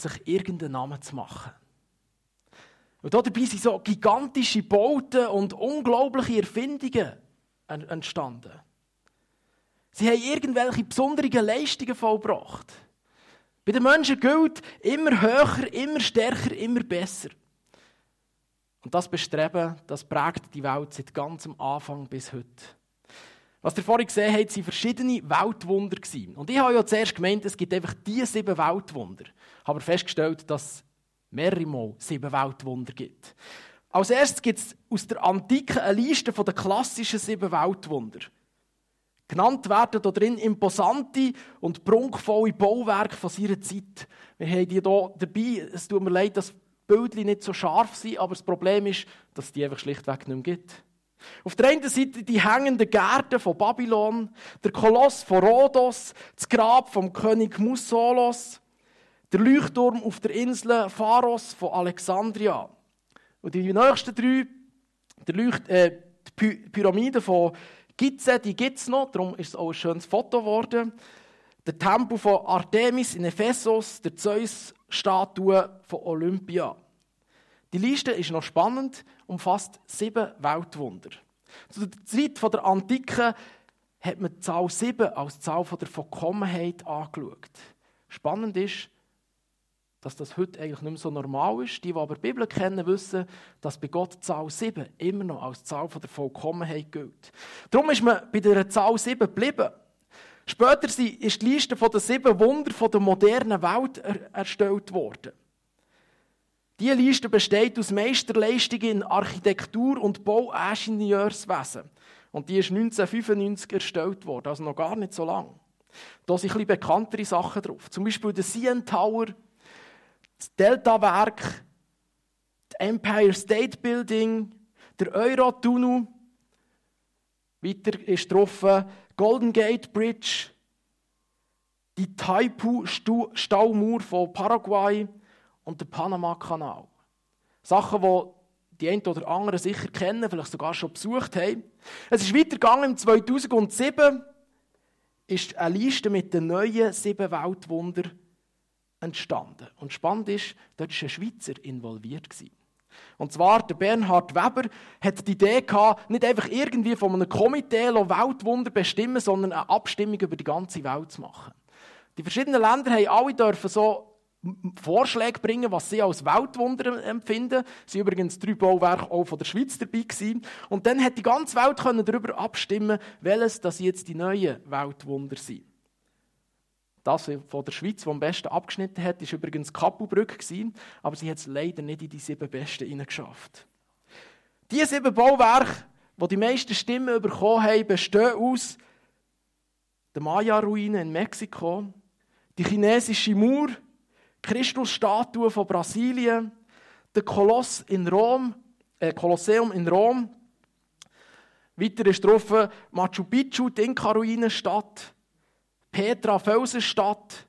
sich irgendeinen Namen zu machen. Und dabei sind so gigantische Bauten und unglaubliche Erfindungen entstanden. Sie haben irgendwelche besonderen Leistungen vollbracht. Bei den Menschen gilt immer höher, immer stärker, immer besser. Und das Bestreben, das prägt die Welt seit ganzem Anfang bis heute. Was ihr vorhin gesehen habt, waren verschiedene Weltwunder. Und ich habe ja zuerst gemeint, es gibt einfach diese sieben Weltwunder. Ich habe festgestellt, dass es mehrere Mal sieben Weltwunder gibt. Als erstes gibt es aus der Antike eine Liste der klassischen sieben Weltwunder. Genannt werden hier drin imposante und prunkvolle Bauwerke von seiner Zeit. Wir haben die hier dabei. Es tut mir leid, dass die Bilder nicht so scharf sind, aber das Problem ist, dass es die einfach schlichtweg nicht mehr gibt. Auf der einen Seite die hängenden Gärten von Babylon, der Koloss von Rhodos, das Grab vom König Musolos, der Leuchtturm auf der Insel Pharos von Alexandria. Und die nächsten drei, der Leucht, äh, die Pyramide von Gizeh, die gibt es noch, darum ist es auch ein schönes Foto geworden. Der Tempel von Artemis in Ephesus, der Zeus-Statue von Olympia. Die Liste ist noch spannend, umfasst sieben Weltwunder. Zu der Zeit der Antike hat man die Zahl sieben als Zahl der Vollkommenheit angeschaut. Spannend ist, dass das heute eigentlich nicht mehr so normal ist. Die, die aber die Bibel kennen, wissen, dass bei Gott die Zahl 7 immer noch als Zahl der Vollkommenheit gilt. Darum ist man bei der Zahl 7 geblieben. Später ist die Liste der sieben Wunder der modernen Welt erstellt worden. Diese Liste besteht aus Meisterleistungen in Architektur und Bauingenieurswesen. Und die ist 1995 erstellt worden, also noch gar nicht so lange. Da sind ein bisschen bekanntere Sachen drauf. Zum Beispiel der CN Tower, das Delta-Werk, das Empire State Building, der Eurotunnel. Weiter ist drauf Golden Gate Bridge, die Taipu-Staumauer von Paraguay, und der Panama-Kanal. Sachen, die die einen oder anderen sicher kennen, vielleicht sogar schon besucht haben. Es ist weitergegangen. Im 2007 ist eine Liste mit den neuen sieben Weltwundern entstanden. Und spannend ist, dort war ein Schweizer involviert. Und zwar der Bernhard Weber hat die Idee gehabt, nicht einfach irgendwie von einem Komitee Weltwunder bestimmen, sondern eine Abstimmung über die ganze Welt zu machen. Die verschiedenen Länder haben alle dürfen so Vorschläge bringen, was sie als Weltwunder empfinden. Es waren übrigens drei Bauwerke auch von der Schweiz dabei. Gewesen. Und dann hat die ganze Welt darüber abstimmen welches das jetzt die neuen Weltwunder sind. Das von der Schweiz, das am besten abgeschnitten hat, ist übrigens Kappelbrücke aber sie hat es leider nicht in die sieben besten hineingeschafft. Diese sieben Bauwerke, die die meisten Stimmen bekommen haben, bestehen aus der Maya-Ruine in Mexiko, die chinesische Mauer, Christusstatue von Brasilien, der Koloss in Rom, äh, Kolosseum in Rom. Weiter ist drauf Machu Picchu, die Inka-Ruinenstadt, Petra Felsenstadt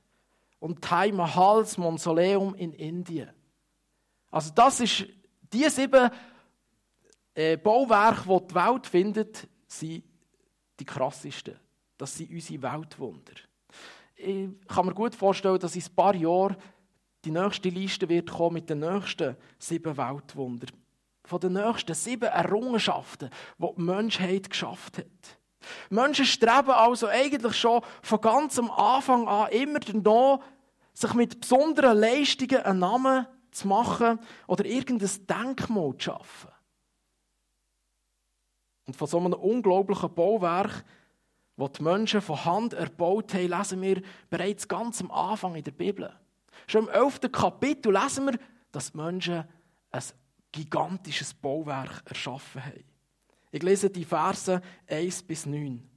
und Taj Mahals Mausoleum in Indien. Also das ist die sieben äh, Bauwerke, die die Welt findet, sind die krassesten. Das sind unsere Weltwunder. Ich kann mir gut vorstellen, dass in ein paar Jahren die nächste Liste wird kommen mit den nächsten sieben Weltwundern. Von den nächsten sieben Errungenschaften, die die Menschheit geschafft hat. Menschen streben also eigentlich schon von ganzem Anfang an immer danach, sich mit besonderen Leistungen einen Namen zu machen oder irgendein Denkmal zu schaffen. Und von so einem unglaublichen Bauwerk, das die Menschen von Hand erbaut haben, lesen wir bereits ganz am Anfang in der Bibel. Schon im 11. Kapitel lesen wir, dass die Menschen ein gigantisches Bauwerk erschaffen haben. Ich lese die Verse 1 bis 9.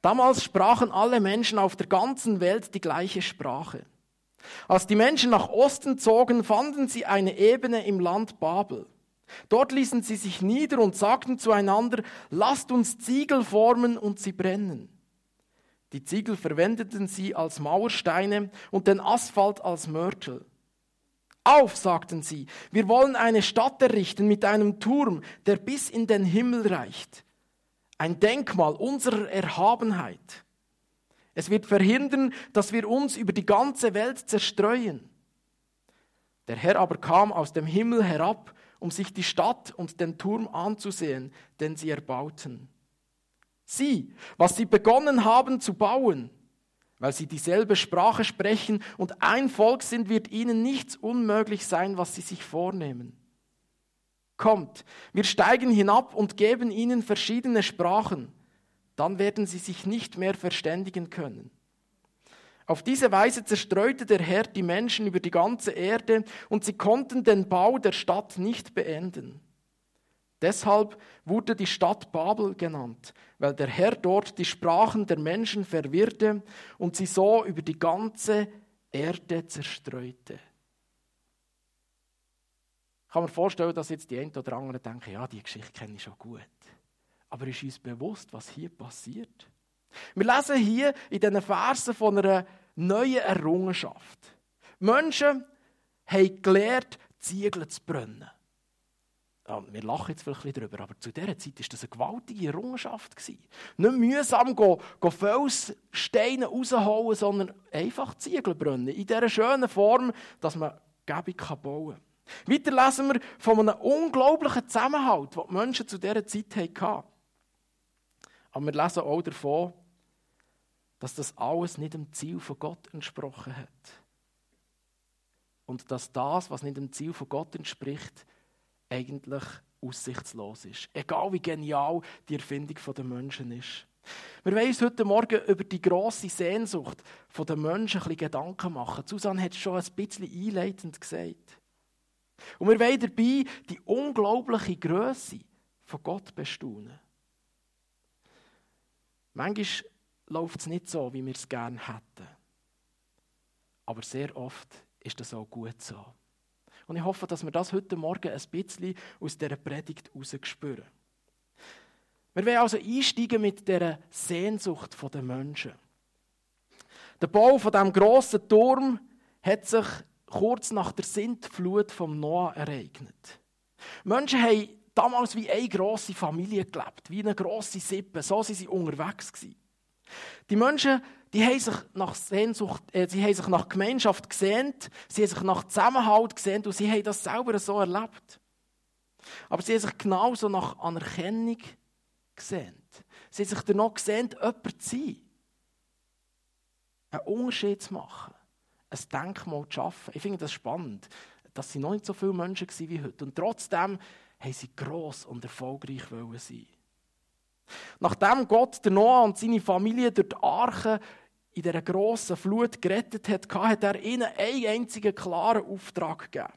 Damals sprachen alle Menschen auf der ganzen Welt die gleiche Sprache. Als die Menschen nach Osten zogen, fanden sie eine Ebene im Land Babel. Dort ließen sie sich nieder und sagten zueinander, lasst uns Ziegel formen und sie brennen. Die Ziegel verwendeten sie als Mauersteine und den Asphalt als Mörtel. Auf, sagten sie, wir wollen eine Stadt errichten mit einem Turm, der bis in den Himmel reicht. Ein Denkmal unserer Erhabenheit. Es wird verhindern, dass wir uns über die ganze Welt zerstreuen. Der Herr aber kam aus dem Himmel herab, um sich die Stadt und den Turm anzusehen, den sie erbauten. Sieh, was sie begonnen haben zu bauen. Weil sie dieselbe Sprache sprechen und ein Volk sind, wird ihnen nichts unmöglich sein, was sie sich vornehmen. Kommt, wir steigen hinab und geben ihnen verschiedene Sprachen, dann werden sie sich nicht mehr verständigen können. Auf diese Weise zerstreute der Herr die Menschen über die ganze Erde und sie konnten den Bau der Stadt nicht beenden. Deshalb wurde die Stadt Babel genannt, weil der Herr dort die Sprachen der Menschen verwirrte und sie so über die ganze Erde zerstreute. Ich kann mir vorstellen, dass jetzt die einen oder anderen denken, ja, die Geschichte kenne ich schon gut. Aber ist uns bewusst, was hier passiert? Wir lesen hier in diesen Versen von einer neuen Errungenschaft. Menschen haben gelernt, Ziegel zu brennen. Wir lachen jetzt vielleicht ein darüber, aber zu dieser Zeit war das eine gewaltige Errungenschaft. Nicht mühsam gehen Felssteine rausholen, sondern einfach Ziegel brennen. In dieser schönen Form, dass man Gebung bauen kann. Weiter lesen wir von einem unglaublichen Zusammenhalt, den die Menschen zu dieser Zeit hatten. Aber wir lesen auch davon, dass das alles nicht dem Ziel von Gott entsprochen hat. Und dass das, was nicht dem Ziel von Gott entspricht, eigentlich aussichtslos ist. Egal wie genial die Erfindung der Menschen ist. Wir wollen uns heute Morgen über die grosse Sehnsucht der Menschen ein bisschen Gedanken machen. Susanne hat es schon ein bisschen einleitend gesagt. Und wir wollen dabei die unglaubliche Größe von Gott bestaunen. Manchmal läuft es nicht so, wie wir es gerne hätten. Aber sehr oft ist das auch gut so. Und ich hoffe, dass wir das heute Morgen ein bisschen aus dieser Predigt herausspüren. Wir wollen also einsteigen mit dieser Sehnsucht der Menschen. Der Bau von diesem grossen Turm hat sich kurz nach der Sintflut vom Noah ereignet. Menschen haben damals wie eine grosse Familie gelebt, wie eine grosse Sippe. So waren sie unterwegs. Gewesen. Die Menschen, die haben sich nach Sehnsucht, äh, sie haben sich nach Gemeinschaft gesehnt, sie haben sich nach Zusammenhalt gesehnt und sie haben das selber so erlebt. Aber sie haben sich genauso nach Anerkennung gesehnt. Sie haben sich danach gesehnt, jemand zu sein. Einen Unterschied zu machen. Ein Denkmal zu schaffen. Ich finde das spannend, dass sie noch nicht so viele Menschen waren wie heute. Und trotzdem haben sie gross und erfolgreich sein. Nachdem Gott der Noah und seine Familie durch die Arche in dieser grossen Flut gerettet hat, hat er ihnen einen einzigen klaren Auftrag gegeben.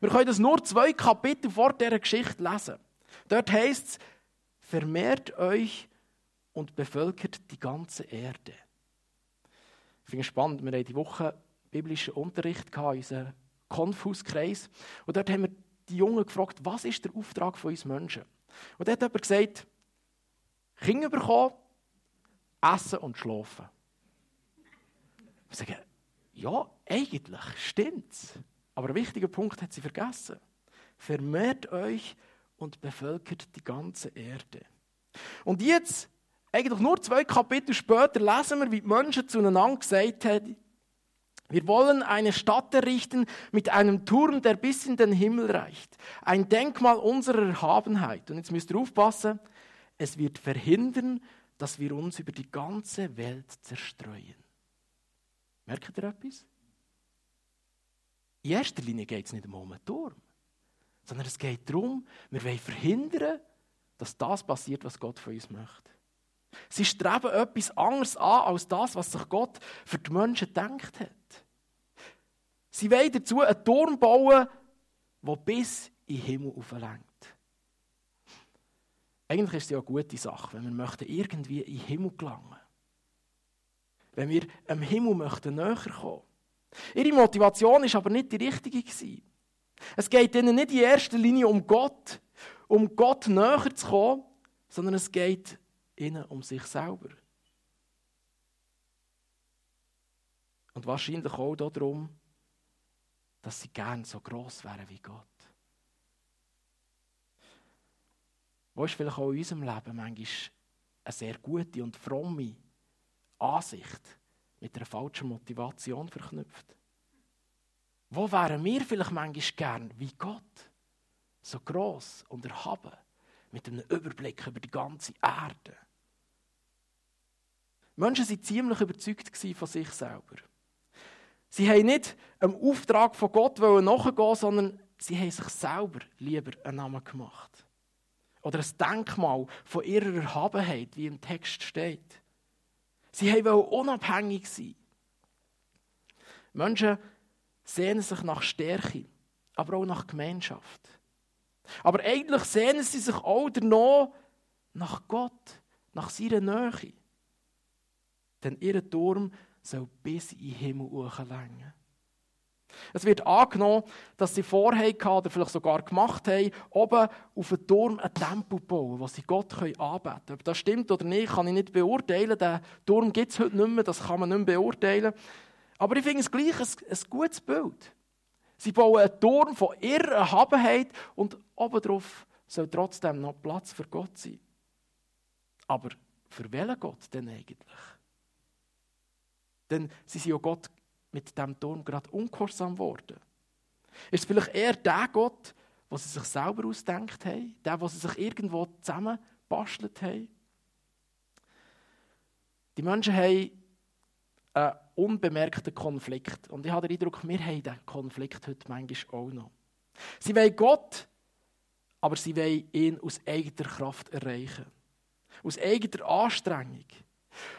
Wir können das nur zwei Kapitel vor dieser Geschichte lesen. Dort heißt es, vermehrt euch und bevölkert die ganze Erde. Ich finde es spannend, wir haben die Woche biblischen Unterricht in unserem Konfuskreis. Und dort haben wir die Jungen gefragt, was ist der Auftrag von uns Menschen? Und dort hat jemand gesagt, Kinder bekommen, essen und schlafen. Wir sagen, ja, eigentlich stimmt's. Aber ein wichtiger Punkt hat sie vergessen. Vermehrt euch und bevölkert die ganze Erde. Und jetzt, eigentlich nur zwei Kapitel später, lesen wir, wie die Menschen zueinander gesagt haben, wir wollen eine Stadt errichten mit einem Turm, der bis in den Himmel reicht. Ein Denkmal unserer Erhabenheit. Und jetzt müsst ihr aufpassen, es wird verhindern, dass wir uns über die ganze Welt zerstreuen. Merkt ihr etwas? In erster Linie geht es nicht um einen Turm, sondern es geht darum, wir wollen verhindern, dass das passiert, was Gott von uns möchte. Sie streben etwas anderes an, als das, was sich Gott für die Menschen gedacht hat. Sie wollen dazu einen Turm bauen, der bis in den Himmel auflenkt. Eigentlich ist es ja eine gute Sache, wenn wir möchten irgendwie in den Himmel gelangen. Wenn wir am Himmel möchten näher kommen. Ihre Motivation ist aber nicht die richtige gewesen. Es geht ihnen nicht in erster Linie um Gott, um Gott näher zu kommen, sondern es geht ihnen um sich selber. Und wahrscheinlich auch darum, dass sie gern so groß wären wie Gott. Wo ist vielleicht auch in unserem Leben manchmal eine sehr gute und fromme Ansicht mit einer falschen Motivation verknüpft? Wo wären wir vielleicht manchmal gern wie Gott? So groß und erhaben, mit einem Überblick über die ganze Erde. Menschen waren ziemlich überzeugt von sich selber. Sie haben nicht einem Auftrag von Gott nachgehen, sondern sie haben sich selber lieber einen Namen gemacht. Oder ein Denkmal von ihrer Erhabenheit, wie im Text steht. Sie wollten unabhängig sein. Menschen sehnen sich nach Stärke, aber auch nach Gemeinschaft. Aber eigentlich sehnen sie sich auch danach nach Gott, nach seiner Nähe. Denn ihr Turm soll bis in den Himmel hochlenken. Es wird angenommen, dass sie vorher oder vielleicht sogar gemacht haben, oben auf dem Turm einen Tempel bauen, wo sie Gott anbeten können. Ob das stimmt oder nicht, kann ich nicht beurteilen. Den Turm gibt es heute nicht mehr, das kann man nicht mehr beurteilen. Aber ich finde es gleich ein, ein gutes Bild. Sie bauen einen Turm von ihrer Erhabenheit und obendrauf soll trotzdem noch Platz für Gott sein. Aber für welchen Gott denn eigentlich? Denn sie sind ja Gott mit dem Turm gerade ungehorsam geworden. Ist es vielleicht eher der Gott, was sie sich selber ausdenkt haben, der, was sie sich irgendwo zusammenbastelt haben? Die Menschen haben einen unbemerkten Konflikt. Und ich habe den Eindruck, wir haben diesen Konflikt heute manchmal auch noch. Sie wollen Gott, aber sie wollen ihn aus eigener Kraft erreichen. Aus eigener Anstrengung.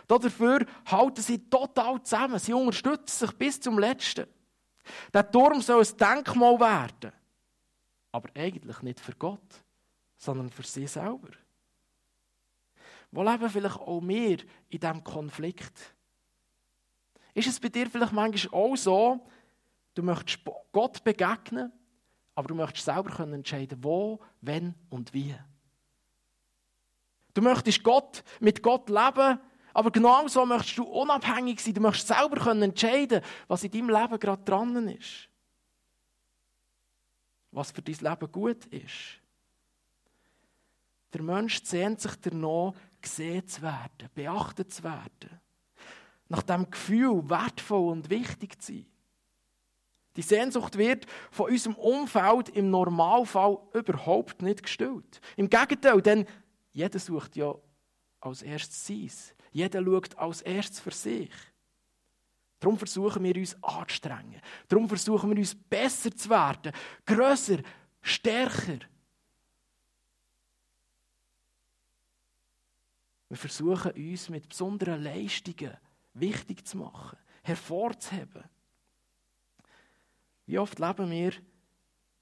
Dafür halten sie total zusammen. Sie unterstützen sich bis zum Letzten. Der Turm soll ein Denkmal werden. Aber eigentlich nicht für Gott, sondern für sie selber. Wo leben vielleicht auch wir in diesem Konflikt? Ist es bei dir vielleicht manchmal auch so, du möchtest Gott begegnen, aber du möchtest selber entscheiden, wo, wenn und wie. Du möchtest Gott, mit Gott leben, aber genauso möchtest du unabhängig sein. Du möchtest selber können entscheiden, was in deinem Leben gerade dran ist. Was für dein Leben gut ist. Der Mensch sehnt sich danach, gesehen zu werden, beachtet zu werden. Nach dem Gefühl, wertvoll und wichtig zu sein. Die Sehnsucht wird von unserem Umfeld im Normalfall überhaupt nicht gestillt. Im Gegenteil, denn jeder sucht ja als erstes sein. Jeder schaut als erstes für sich. Darum versuchen wir uns anzustrengen. Darum versuchen wir uns besser zu werden, grösser, stärker. Wir versuchen uns mit besonderen Leistungen wichtig zu machen, hervorzuheben. Wie oft leben wir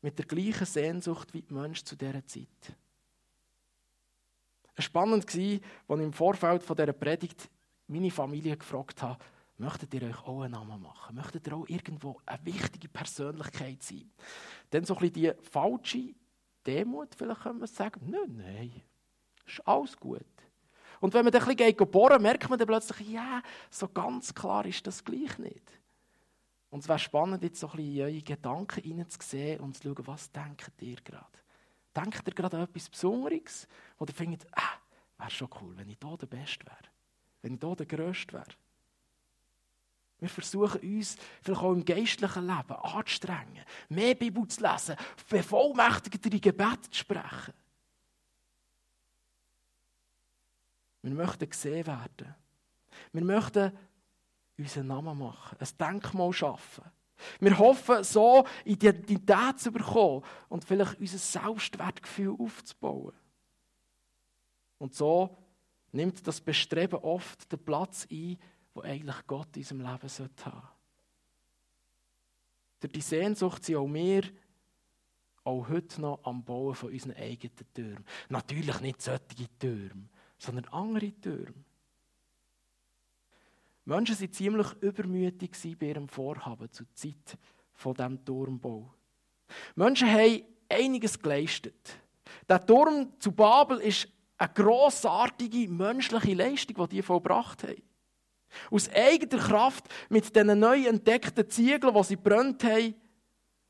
mit der gleichen Sehnsucht wie die Menschen zu dieser Zeit? Spannend als ich im Vorfeld dieser Predigt meine Familie gefragt habe, möchtet ihr euch auch einen Namen machen? Möchtet ihr auch irgendwo eine wichtige Persönlichkeit sein? Dann so ein bisschen die falsche Demut, vielleicht können wir sagen, nein, nein, ist alles gut. Und wenn man dann ein bisschen bohren merkt man dann plötzlich, ja, so ganz klar ist das gleich nicht. Und es wäre spannend, jetzt so ein bisschen in eure Gedanken hineinzusehen und zu schauen, was denkt ihr gerade? Denkt ihr gerade an etwas Besonderes? Oder findet, ah, wäre schon cool, wenn ich hier der Beste wäre. Wenn ich hier der Größte wäre. Wir versuchen uns vielleicht auch im geistlichen Leben anzustrengen, mehr Bibel zu lesen, bevollmächtigtere Gebete zu sprechen. Wir möchten gesehen werden. Wir möchten unseren Namen machen, ein Denkmal schaffen. Wir hoffen, so Identität zu bekommen und vielleicht unser Selbstwertgefühl aufzubauen. Und so nimmt das Bestreben oft den Platz ein, wo eigentlich Gott in unserem Leben haben sollte. Durch die Sehnsucht sind auch wir auch heute noch am Bauen von unseren eigenen Türmen. Natürlich nicht solche Türme, sondern andere Türme. Menschen waren ziemlich übermütig bei ihrem Vorhaben zur Zeit von diesem Turmbau. Menschen haben einiges geleistet. Der Turm zu Babel ist eine grossartige menschliche Leistung, die die vollbracht haben. Aus eigener Kraft, mit diesen neu entdeckten Ziegeln, die sie brennt haben,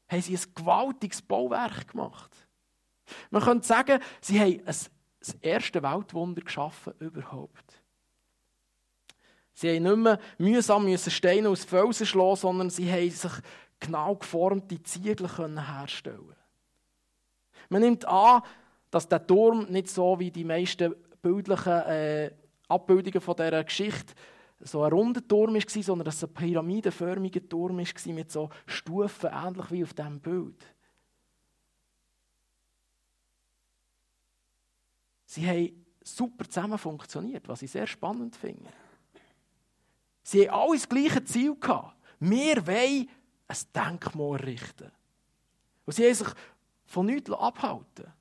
haben sie ein gewaltiges Bauwerk gemacht. Man könnte sagen, sie haben das erste Weltwunder geschaffen überhaupt. Sie haben nicht mehr mühsam Steine aus Felsen schlagen, sondern sie haben sich genau geformte Ziegel herstellen. Man nimmt an, dass der Turm nicht so wie die meisten bildlichen äh, Abbildungen von dieser Geschichte so ein runder Turm war, sondern dass es ein pyramidenförmiger Turm war mit so Stufen, ähnlich wie auf diesem Bild. Sie haben super zusammen funktioniert, was ich sehr spannend finde. Sie haben alle das gleiche Ziel gehabt. Wir wollen ein Denkmal richten. Und sie haben sich von nichts abhalten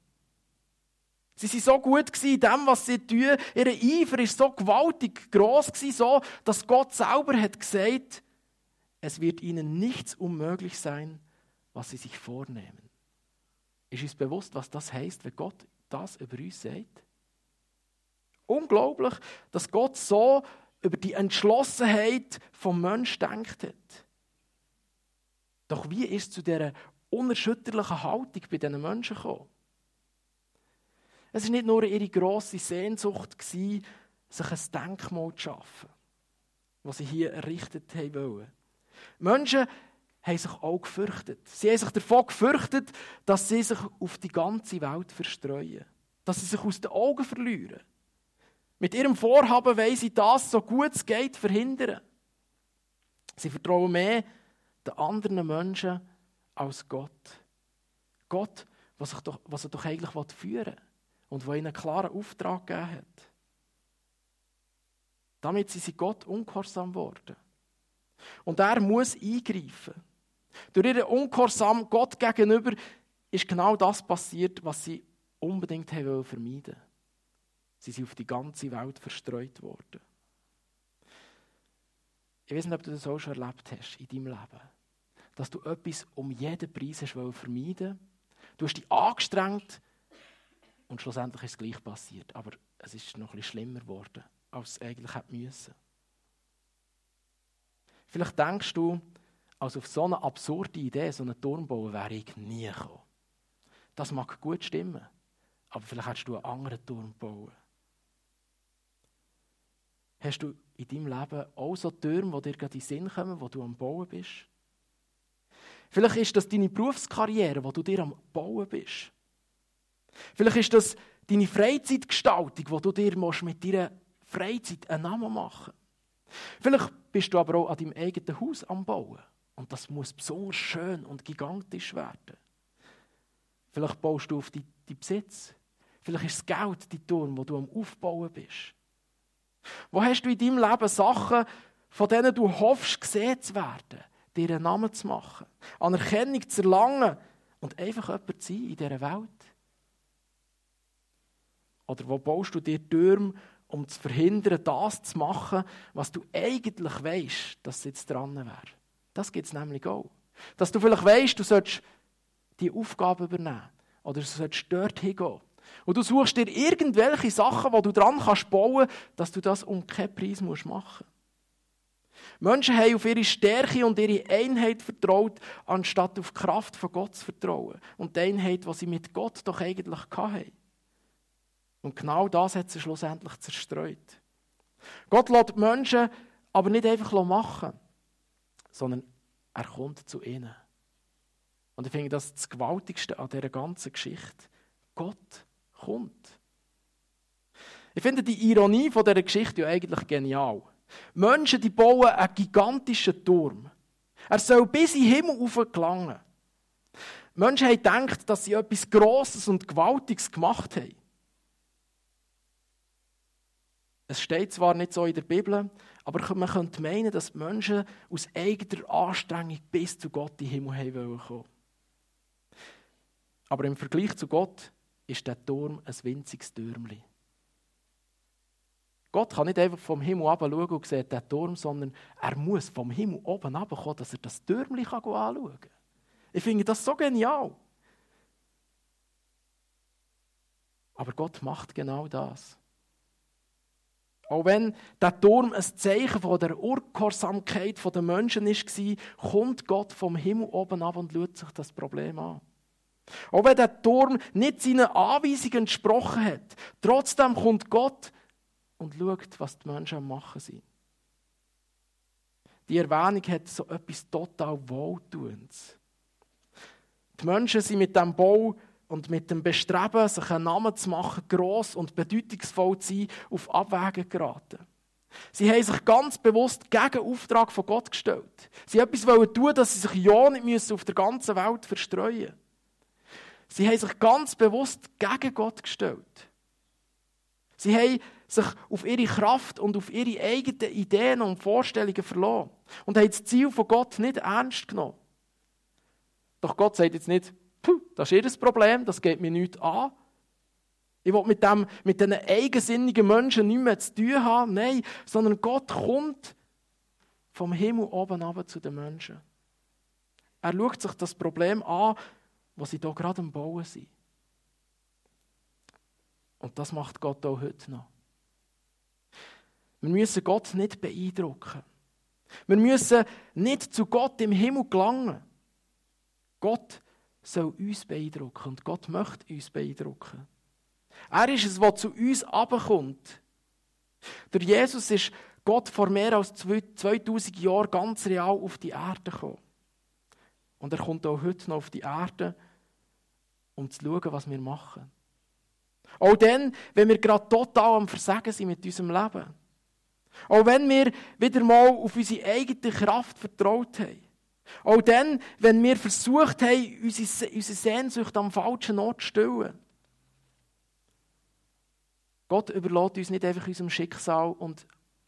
Sie waren so gut in dem, was sie tun. Ihr Eifer war so gewaltig gross, so, dass Gott selber hat gesagt es wird ihnen nichts unmöglich sein, was sie sich vornehmen. Ist uns bewusst, was das heißt, wenn Gott das über uns sagt? Unglaublich, dass Gott so über die Entschlossenheit vom Menschen denkt hat. Doch wie ist es zu dieser unerschütterlichen Haltung bei diesen Menschen gekommen? Es war nicht nur ihre grosse Sehnsucht, sich ein Denkmal zu schaffen, was sie hier errichtet haben wollen. Menschen haben sich auch gefürchtet. Sie haben sich davon gefürchtet, dass sie sich auf die ganze Welt verstreuen. Dass sie sich aus den Augen verlieren. Mit ihrem Vorhaben wollen sie das, so gut es geht, verhindern. Sie vertrauen mehr den anderen Menschen als Gott. Gott, was, doch, was er doch eigentlich führen will und der ihnen einen klaren Auftrag gegeben hat. Damit sind sie Gott ungehorsam geworden. Und er muss eingreifen. Durch ihren Ungehorsam Gott gegenüber ist genau das passiert, was sie unbedingt vermeiden Sie sind auf die ganze Welt verstreut worden. Ich weiß nicht, ob du das auch schon erlebt hast in deinem Leben. Dass du etwas um jeden Preis hast vermeiden Du hast dich angestrengt, und schlussendlich ist es gleich passiert. Aber es ist noch bisschen schlimmer geworden, als es eigentlich hätte müssen. Vielleicht denkst du, also auf so eine absurde Idee, so einen Turm bauen, wäre ich nie gekommen. Das mag gut stimmen, aber vielleicht hättest du einen anderen Turm bauen. Hast du in deinem Leben auch so Türme, die dir gerade in den Sinn kommen, wo du am Bauen bist? Vielleicht ist das deine Berufskarriere, wo du dir am Bauen bist. Vielleicht ist das deine Freizeitgestaltung, wo du dir mit deiner Freizeit einen Namen machen Vielleicht bist du aber auch an deinem eigenen Haus am Bauen. Und das muss besonders schön und gigantisch werden. Vielleicht baust du auf deinen Besitz. Vielleicht ist das Geld die Turm, wo du am Aufbauen bist. Wo hast du in deinem Leben Sachen, von denen du hoffst, gesehen zu werden, dir einen Namen zu machen, Anerkennung zu erlangen und einfach jemand zu sein in dieser Welt? Oder wo baust du dir Türme, um zu verhindern, das zu machen, was du eigentlich weißt, dass es jetzt dran wäre? Das gibt es nämlich auch. Dass du vielleicht weißt, du sollst die Aufgabe übernehmen. Oder du sollst dort hingehen. Und du suchst dir irgendwelche Sachen, wo du dran kannst bauen, dass du das um keinen Preis machen musst. Menschen haben auf ihre Stärke und ihre Einheit vertraut, anstatt auf die Kraft von Gott zu vertrauen. Und die Einheit, die sie mit Gott doch eigentlich hatten. Und genau das hat sie schlussendlich zerstreut. Gott lässt Menschen aber nicht einfach machen, sondern er kommt zu ihnen. Und ich finde das das Gewaltigste an dieser ganzen Geschichte. Gott kommt. Ich finde die Ironie von dieser Geschichte ja eigentlich genial. Menschen, die bauen einen gigantischen Turm. Er soll bis in den Himmel gelangen. Menschen haben gedacht, dass sie etwas Grosses und Gewaltiges gemacht haben. Es steht zwar nicht so in der Bibel, aber man könnte meinen, dass Menschen aus eigener Anstrengung bis zu Gott in den Himmel kommen Aber im Vergleich zu Gott ist der Turm ein winziges Türmchen. Gott kann nicht einfach vom Himmel schauen und sieht den Turm, sondern er muss vom Himmel oben kommen, dass er das Türmchen anschauen kann. Ich finde das so genial. Aber Gott macht genau das. Auch wenn der Turm ein Zeichen von der Urgehorsamkeit der Menschen war, kommt Gott vom Himmel oben ab und schaut sich das Problem an. Auch wenn der Turm nicht seinen Anweisungen entsprochen hat, trotzdem kommt Gott und schaut, was die Menschen am Machen sind. die Erwähnung hat so etwas total Wohltuendes. Die Menschen sind mit dem Bau und mit dem Bestreben, sich einen Namen zu machen, gross und bedeutungsvoll zu sein, auf Abwägen geraten. Sie haben sich ganz bewusst gegen den Auftrag von Gott gestellt. Sie haben etwas tun, dass sie sich ja nicht auf der ganzen Welt verstreuen müssen. Sie haben sich ganz bewusst gegen Gott gestellt. Sie haben sich auf ihre Kraft und auf ihre eigenen Ideen und Vorstellungen verloren und haben das Ziel von Gott nicht ernst genommen. Doch Gott sagt jetzt nicht, das ist ihr Problem, das geht mir nichts an. Ich will mit, dem, mit diesen eigensinnigen Menschen nichts mehr zu tun haben. Nein, sondern Gott kommt vom Himmel oben runter zu den Menschen. Er schaut sich das Problem an, was sie hier gerade am Bauen sind. Und das macht Gott auch heute noch. Wir müssen Gott nicht beeindrucken. Wir müssen nicht zu Gott im Himmel gelangen. Gott soll uns beeindrucken und Gott möchte uns beeindrucken. Er ist es, was zu uns abkommt. Durch Jesus ist Gott vor mehr als 2000 Jahren ganz real auf die Erde gekommen. Und er kommt auch heute noch auf die Erde, um zu schauen, was wir machen. Auch dann, wenn wir gerade total am Versagen sind mit unserem Leben. Auch wenn wir wieder mal auf unsere eigene Kraft vertraut haben. Auch dann, wenn wir versucht haben, unsere, Sehnsucht am falschen Ort zu stillen. Gott überlässt uns nicht einfach unserem Schicksal und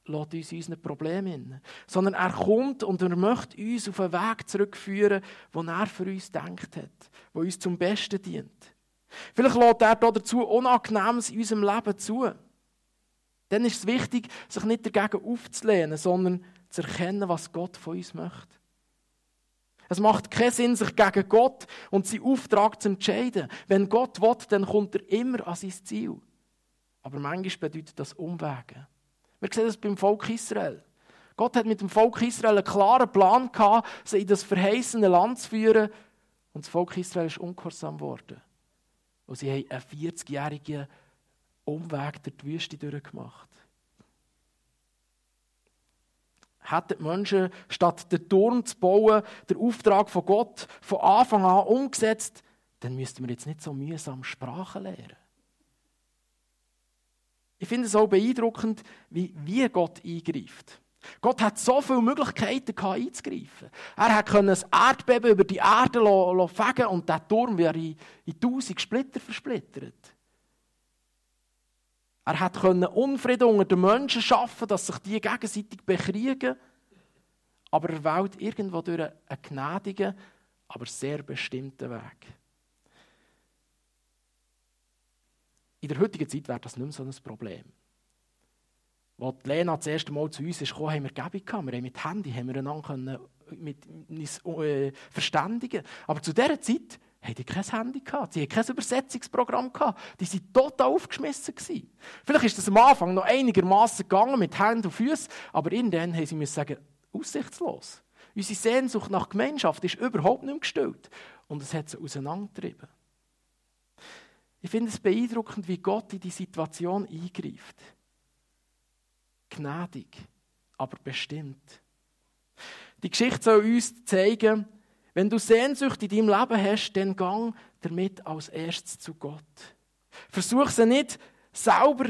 lässt uns unseren Problemen sondern er kommt und er möchte uns auf einen Weg zurückführen, den er für uns denkt hat, der uns zum Besten dient. Vielleicht lässt er dazu Unangenehmes in unserem Leben zu. Dann ist es wichtig, sich nicht dagegen aufzulehnen, sondern zu erkennen, was Gott von uns möchte. Es macht keinen Sinn, sich gegen Gott und seinen Auftrag zu entscheiden. Wenn Gott will, dann kommt er immer an sein Ziel. Aber manchmal bedeutet das Umwege. Wir sehen das beim Volk Israel. Gott hat mit dem Volk Israel einen klaren Plan gehabt, sie in das verheißene Land zu führen. Und das Volk Israel ist ungehorsam geworden. Und sie haben einen 40-jährigen Umweg durch die Wüste durchgemacht. Hätten die Menschen, statt den Turm zu bauen, den Auftrag von Gott von Anfang an umgesetzt, dann müssten wir jetzt nicht so mühsam Sprachen lernen. Ich finde es auch beeindruckend, wie, wie Gott eingreift. Gott hat so viele Möglichkeiten gehabt, einzugreifen. Er hat ein Erdbeben über die Erde fegen und der Turm wäre in, in tausend Splitter versplittert. Er hat Unfrieden unter den Menschen schaffen, dass sich die gegenseitig bekriegen. Aber er wählt irgendwo durch einen gnädigen, aber sehr bestimmten Weg. In der heutigen Zeit wäre das nicht mehr so ein Problem. Als Lena das erste Mal zu uns kam, haben wir Gebung gehabt. Wir haben mit Handy haben wir einander mit, uns äh, verständigen. Aber zu dieser Zeit hatten die kein Handy gehabt. Sie hatten kein Übersetzungsprogramm gehabt. Die waren total aufgeschmissen gewesen. Vielleicht ist das am Anfang noch einigermaßen gegangen mit Händen und Füßen, aber irgendwann haben sie sagen, aussichtslos. Unsere Sehnsucht nach Gemeinschaft ist überhaupt nicht mehr gestillt. Und es hat sie auseinandergetrieben. Ich finde es beeindruckend, wie Gott in die Situation eingreift. Gnädig, aber bestimmt. Die Geschichte soll uns zeigen, wenn du Sehnsucht in deinem Leben hast, dann gang damit als erstes zu Gott. Versuch sie nicht selber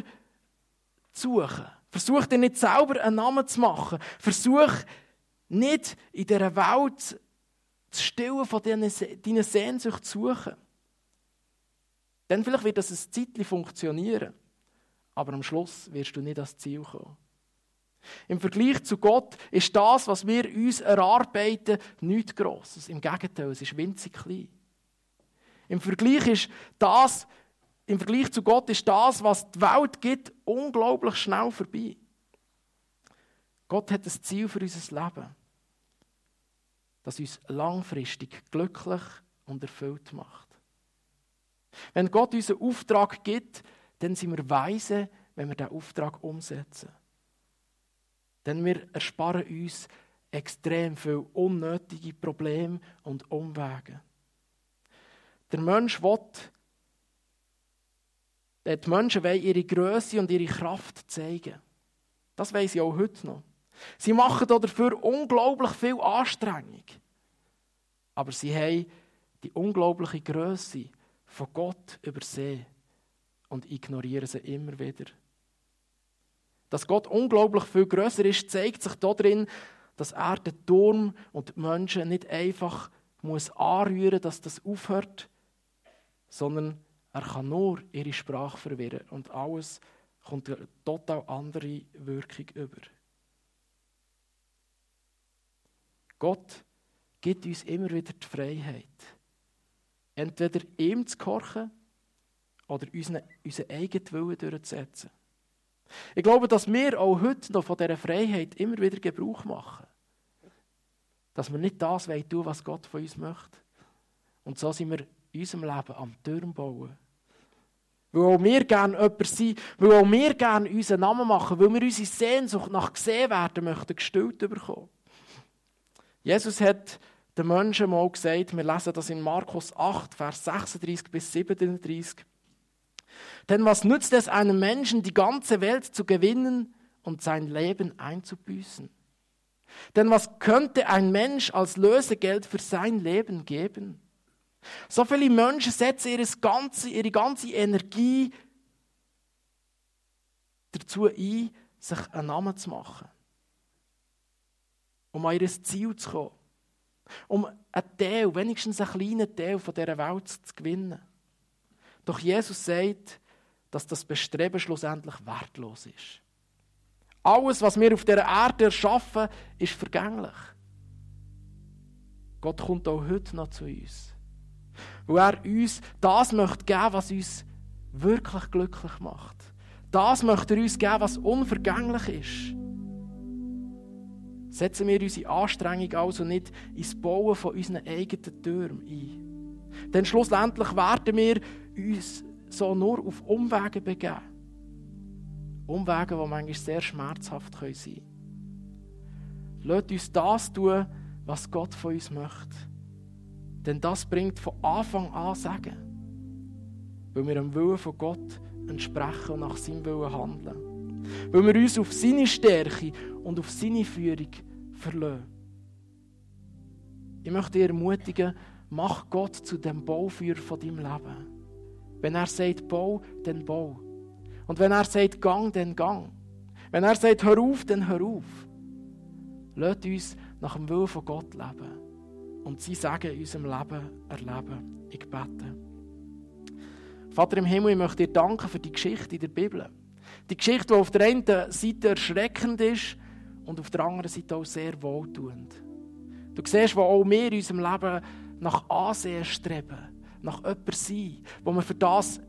zu suchen. Versuch dir nicht selber einen Namen zu machen. Versuch nicht in dieser Welt zu stillen von deiner Sehnsucht zu suchen. Dann vielleicht wird das ein Zeitchen funktionieren. Aber am Schluss wirst du nicht ans Ziel kommen. Im Vergleich zu Gott ist das, was wir uns erarbeiten, nichts Grosses. Im Gegenteil, es ist winzig klein. Im Vergleich, ist das, Im Vergleich zu Gott ist das, was die Welt gibt, unglaublich schnell vorbei. Gott hat ein Ziel für unser Leben, das uns langfristig glücklich und erfüllt macht. Wenn Gott uns einen Auftrag gibt, dann sind wir weise, wenn wir diesen Auftrag umsetzen. Denn wir ersparen uns extrem viele unnötige Probleme und Umwege. Der Mensch will, die Menschen wollen ihre Größe und ihre Kraft zeigen. Das weiß sie auch heute noch. Sie machen dafür unglaublich viel Anstrengung. Aber sie haben die unglaubliche Größe von Gott übersehen und ignorieren sie immer wieder. Dass Gott unglaublich viel größer ist, zeigt sich darin, dass er den Turm und die Menschen nicht einfach muss anrühren, dass das aufhört, sondern er kann nur ihre Sprache verwirren und alles kommt eine total andere Wirkung über. Gott gibt uns immer wieder die Freiheit, entweder ihm zu gehorchen oder unseren, unseren eigenen Willen durchzusetzen. Ich glaube, dass wir auch heute noch von dieser Freiheit immer wieder Gebrauch machen. Dass wir nicht das tun was Gott von uns möchte. Und so sind wir in unserem Leben am Turm bauen. Weil auch wir gerne jemand sind, weil auch wir gerne unseren Namen machen, weil wir unsere Sehnsucht nach gesehen werden möchten, gestillt bekommen. Jesus hat den Menschen mal gesagt, wir lesen das in Markus 8, Vers 36 bis 37. Denn was nützt es einem Menschen, die ganze Welt zu gewinnen und sein Leben einzubüßen? Denn was könnte ein Mensch als Lösegeld für sein Leben geben? So viele Menschen setzen ihre ganze, ihre ganze Energie dazu ein, sich einen Namen zu machen. Um an ihr Ziel zu kommen. Um einen Teil, wenigstens einen kleinen Teil von dieser Welt zu gewinnen. Doch Jesus sagt, dass das Bestreben schlussendlich wertlos ist. Alles, was wir auf der Erde erschaffen, ist vergänglich. Gott kommt auch heute noch zu uns. Weil er uns das möchte geben, was uns wirklich glücklich macht. Das möchte er uns geben, was unvergänglich ist. Setzen wir unsere Anstrengung also nicht ins Bauen von unseren eigenen Türmen ein. Denn schlussendlich werden wir uns so nur auf Umwege begeben. Umwege, die manchmal sehr schmerzhaft sein können. Lasst uns das tun, was Gott von uns möchte. Denn das bringt von Anfang an Segen. Weil wir dem Willen von Gott entsprechen und nach seinem Willen handeln. Weil wir uns auf seine Stärke und auf seine Führung verlassen. Ich möchte dich ermutigen, mach Gott zu dem Bauführer von deinem Leben. Wenn er sagt, bau, dann bau. Und wenn er sagt, gang, dann gang. Wenn er sagt, hör auf, dann hör auf. Lasst uns nach dem Willen von Gott leben und sie sagen in unserem Leben erleben. Ich bete. Vater im Himmel, ich möchte dir danken für die Geschichte in der Bibel. Die Geschichte, die auf der einen Seite erschreckend ist und auf der anderen Seite auch sehr wohltuend. Du siehst, wo auch wir in unserem Leben nach Ansehen streben, nach jemandem sein, wo wir für das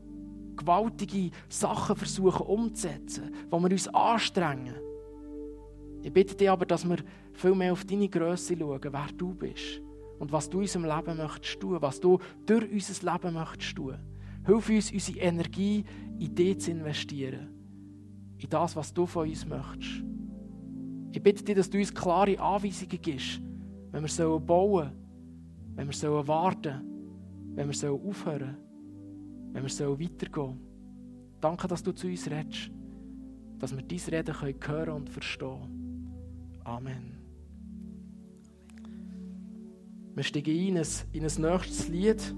gewaltige Sachen versuchen umzusetzen, wo wir uns anstrengen. Ich bitte dich aber, dass wir viel mehr auf deine Größe schauen, wer du bist und was du in unserem Leben möchtest tun, was du durch unser Leben möchtest tun. Hilf uns, unsere Energie in dich zu investieren, in das, was du von uns möchtest. Ich bitte dich, dass du uns klare Anweisungen gibst, wenn wir bauen sollen, wenn wir warten sollen, wenn wir aufhören sollen, wenn wir weitergehen sollen. Danke, dass du zu uns redest, dass wir dein Reden hören und verstehen. Amen. Wir steigen ein in ein, in ein nächstes Lied.